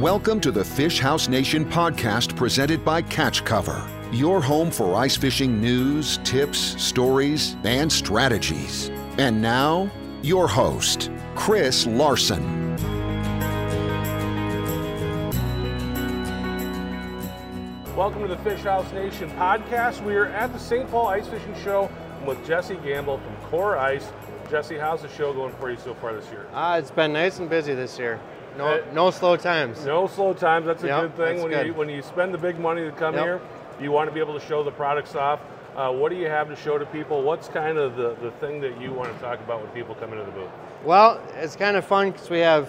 Welcome to the Fish House Nation podcast presented by Catch Cover, your home for ice fishing news, tips, stories, and strategies. And now, your host, Chris Larson. Welcome to the Fish House Nation podcast. We are at the St. Paul Ice Fishing Show with Jesse Gamble from Core Ice. Jesse, how's the show going for you so far this year? Uh, it's been nice and busy this year. No, Uh, no slow times. No slow times. That's a Yep, good thing. When good. you when you spend the big money to come Yep. here, you want to be able to show the products off. Uh, what do you have to show to people? What's kind of the, the thing that you want to talk about when people come into the booth? Well, it's kind of fun because we have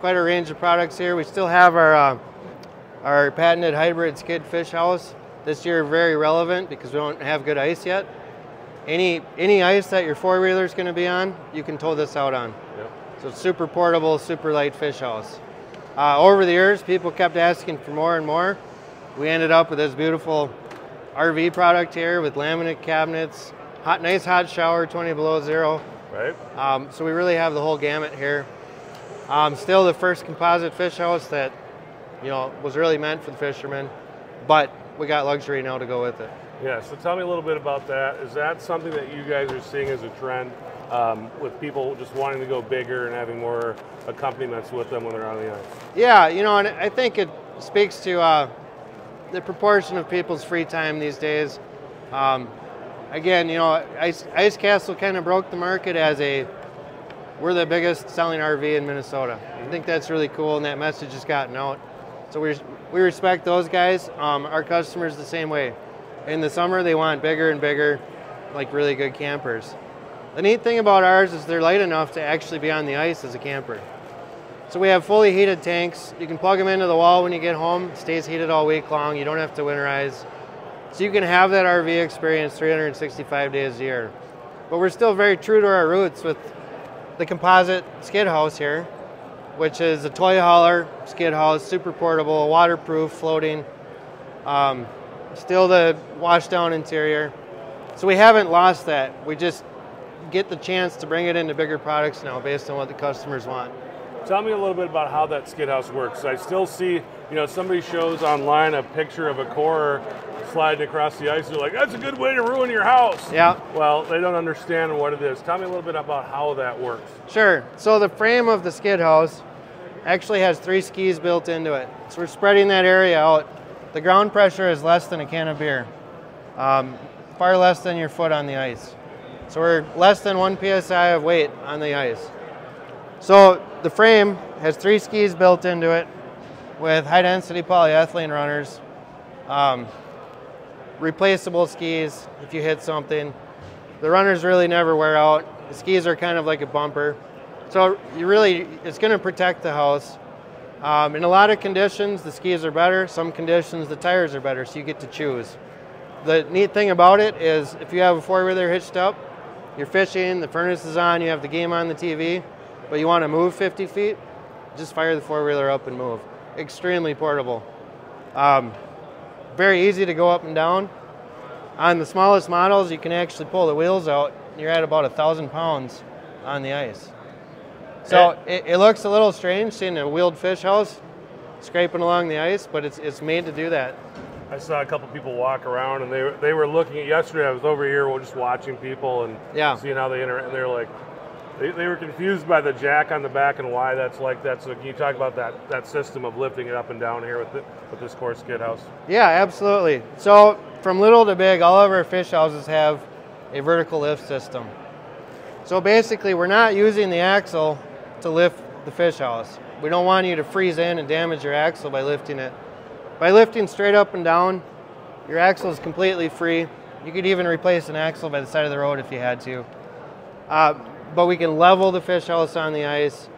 quite a range of products here. We still have our uh, our patented hybrid skid fish house. This year, very relevant because we don't have good ice yet. Any any ice that your four wheeler is going to be on, you can tow this out on. Yep. So it's super portable, super light fish house. Uh, over the years, people kept asking for more and more. We ended up with this beautiful RV product here with laminate cabinets, hot, nice hot shower, 20 below zero. Right. Um, so we really have the whole gamut here. Um, still the first composite fish house that, you know, was really meant for the fishermen, but we got luxury now to go with it. Yeah. So tell me a little bit about that. Is that something that you guys are seeing as a trend um, with people just wanting to go bigger and having more accompaniments with them when they're on the ice? Yeah, you know, and I think it speaks to uh, the proportion of people's free time these days. Um, again, you know, Ice, Ice Castle kind of broke the market as a we're the biggest selling RV in Minnesota. I think that's really cool, and that message has gotten out. So we we respect those guys. Um, our customers the same way. In the summer, they want bigger and bigger, like really good campers. The neat thing about ours is they're light enough to actually be on the ice as a camper. So we have fully heated tanks. You can plug them into the wall when you get home. It stays heated all week long. You don't have to winterize. So you can have that RV experience 365 days a year. But we're still very true to our roots with the composite skid house here, which is a toy hauler skid house, super portable, waterproof, floating. Um, still the wash down interior. So we haven't lost that. We just get the chance to bring it into bigger products now based on what the customers want. Tell me a little bit about how that skid house works. I still see, you know, somebody shows online a picture of a core sliding across the ice. They're like, that's a good way to ruin your house. Yeah. Well, they don't understand what it is. Tell me a little bit about how that works. Sure. So the frame of the skid house actually has three skis built into it. So we're spreading that area out. The ground pressure is less than a can of beer, um, far less than your foot on the ice. So we're less than one psi of weight on the ice. So the frame has three skis built into it with high density polyethylene runners, um, replaceable skis if you hit something. The runners really never wear out. The skis are kind of like a bumper. So you really, it's going to protect the house. Um, in a lot of conditions, the skis are better. Some conditions, the tires are better, so you get to choose. The neat thing about it is if you have a four-wheeler hitched up, you're fishing, the furnace is on, you have the game on the TV, but you want to move 50 feet, just fire the four-wheeler up and move. Extremely portable. Um, very easy to go up and down. On the smallest models, you can actually pull the wheels out. You're at about a thousand pounds on the ice. So it, it looks a little strange seeing a wheeled fish house scraping along the ice, but it's, it's made to do that. I saw a couple people walk around, and they were- they were looking at yesterday. I was over here, we're just watching people and Yeah. seeing how they interact. And they're like, they, they were confused by the jack on the back and why that's like that. So can you talk about that that system of lifting it up and down here with the, with this core skid house? Yeah, absolutely. So from little to big, all of our fish houses have a vertical lift system. So basically, we're not using the axle to lift the fish house. We don't want you to freeze in and damage your axle by lifting it. By lifting straight up and down, your axle is completely free. You could even replace an axle by the side of the road if you had to. Uh, but we can level the fish house on the ice,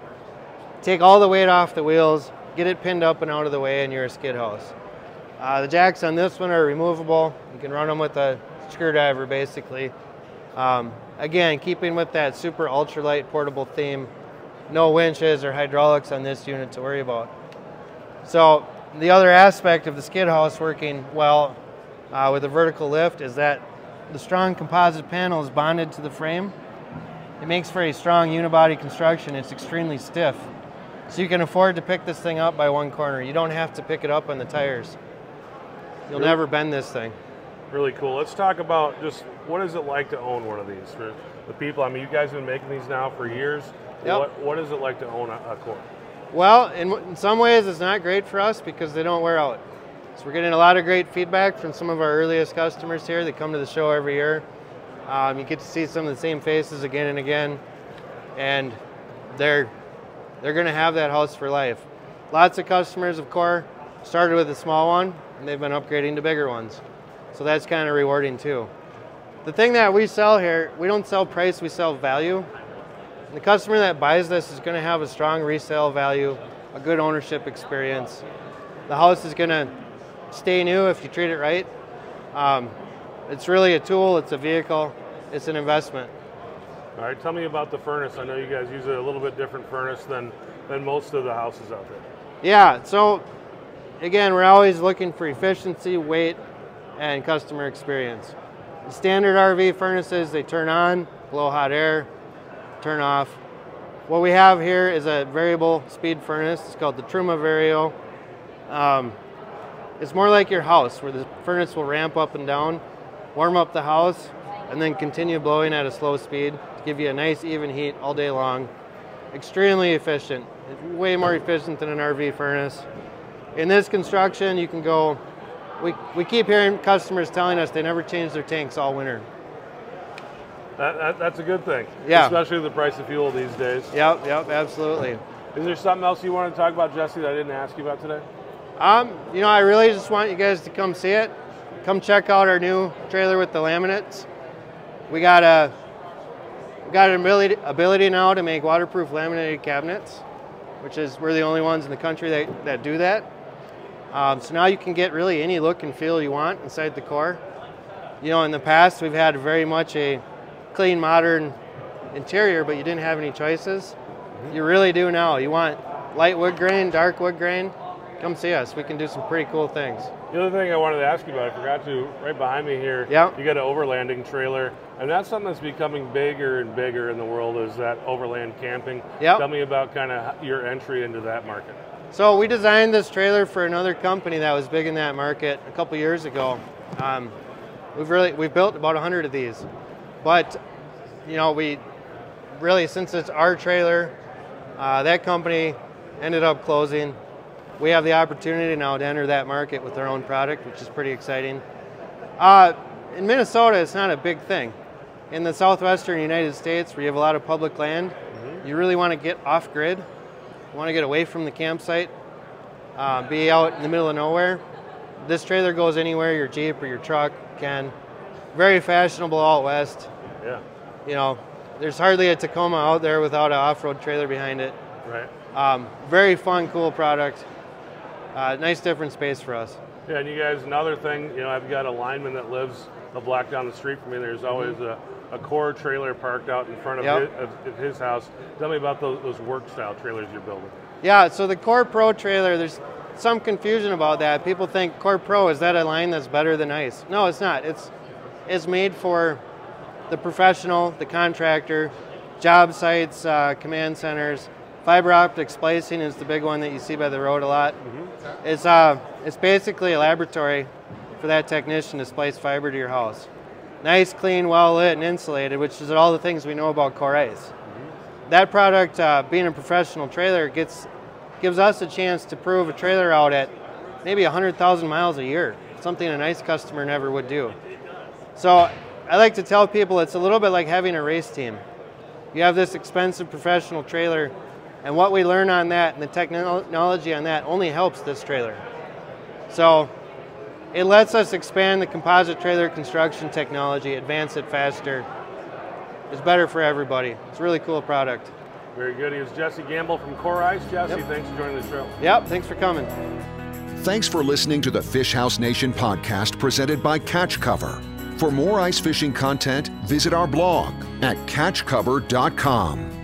take all the weight off the wheels, get it pinned up and out of the way, and you're a skid house. Uh, the jacks on this one are removable. You can run them with a screwdriver, basically. Um, again, keeping with that super ultralight portable theme, no winches or hydraulics on this unit to worry about. So the other aspect of the skid house working well uh, with a vertical lift is that the strong composite panel is bonded to the frame. It makes for a strong unibody construction. It's extremely stiff. So you can afford to pick this thing up by one corner. You don't have to pick it up on the tires. You'll never bend this thing. Really cool. Let's talk about just what is it like to own one of these for the people. I mean, you guys have been making these now for years. Yep. What, what is it like to own a, a core? Well, in, in some ways, it's not great for us because they don't wear out. So we're getting a lot of great feedback from some of our earliest customers here. They come to the show every year. Um, you get to see some of the same faces again and again, and they're they're going to have that house for life. Lots of customers of Core started with a small one, and they've been upgrading to bigger ones. So that's kind of rewarding too. The thing that we sell here, we don't sell price, we sell value. The customer that buys this is going to have a strong resale value, a good ownership experience. The house is going to stay new if you treat it right. Um, it's really a tool, it's a vehicle, it's an investment. All right, tell me about the furnace. I know you guys use a little bit different furnace than, than most of the houses out there. Yeah, so again, we're always looking for efficiency, weight, and customer experience. The standard RV furnaces, they turn on, blow hot air, turn off. What we have here is a variable speed furnace. It's called the Truma Vario. Um, it's more like your house where the furnace will ramp up and down, warm up the house, and then continue blowing at a slow speed to give you a nice even heat all day long. Extremely efficient. Way more efficient than an RV furnace. In this construction, you can go, we, we keep hearing customers telling us they never change their tanks all winter. That, that, that's a good thing. Yeah. Especially the price of fuel these days. Yep, yep, absolutely. Is there something else you want to talk about, Jesse, that I didn't ask you about today? Um, you know, I really just want you guys to come see it. Come check out our new trailer with the laminates. We got a we got an ability, ability now to make waterproof laminated cabinets, which is we're the only ones in the country that, that do that. Um, so now you can get really any look and feel you want inside the core. You know, in the past we've had very much a clean, modern interior, but you didn't have any choices. You really do now. You want light wood grain, dark wood grain, come see us. We can do some pretty cool things. The other thing I wanted to ask you about, I forgot to, right behind me here, Yeah. you got an overlanding trailer, and that's something that's becoming bigger and bigger in the world is that overland camping. Yep. Tell me about kind of your entry into that market. So we designed this trailer for another company that was big in that market a couple years ago. Um, we've really we've built about 100 of these, but you know we really since it's our trailer, uh, that company ended up closing. We have the opportunity now to enter that market with our own product, which is pretty exciting. Uh, in Minnesota, it's not a big thing. In the southwestern United States, where you have a lot of public land, you really want to get off grid. You want to get away from the campsite, uh, be out in the middle of nowhere. This trailer goes anywhere your Jeep or your truck can. Very fashionable out west. Yeah, You know, there's hardly a Tacoma out there without an off-road trailer behind it. right. Um, very fun, cool product. Uh, nice different space for us. Yeah, and you guys, another thing, you know, I've got a lineman that lives a block down the street from me. There's always a, a core trailer parked out in front of, Mm-hmm. Yep. his, of, of his house. Tell me about those, those work style trailers you're building. Yeah, so the Core Pro trailer, there's some confusion about that. People think Core Pro is that a line that's better than Ice? No, it's not. It's it's made for the professional, the contractor, job sites, uh, command centers. Fiber optic splicing is the big one that you see by the road a lot. It's uh, it's basically a laboratory for that technician to splice fiber to your house. Nice, clean, well lit, and insulated, which is all the things we know about Core Ice that product, uh, being a professional trailer, gets gives us a chance to prove a trailer out at maybe 100,000 miles a year, something a nice customer never would do. So I like to tell people it's a little bit like having a race team. You have this expensive professional trailer, and what we learn on that and the technology on that only helps this trailer. So it lets us expand the composite trailer construction technology, advance it faster. It's better for everybody. It's a really cool product. Very good. He was Jesse Gamble from Core Ice. Jesse, Yep. thanks for joining the show. Yep, thanks for coming. Thanks for listening to the Fish House Nation podcast presented by Catch Cover. For more ice fishing content, visit our blog at catchcover.com.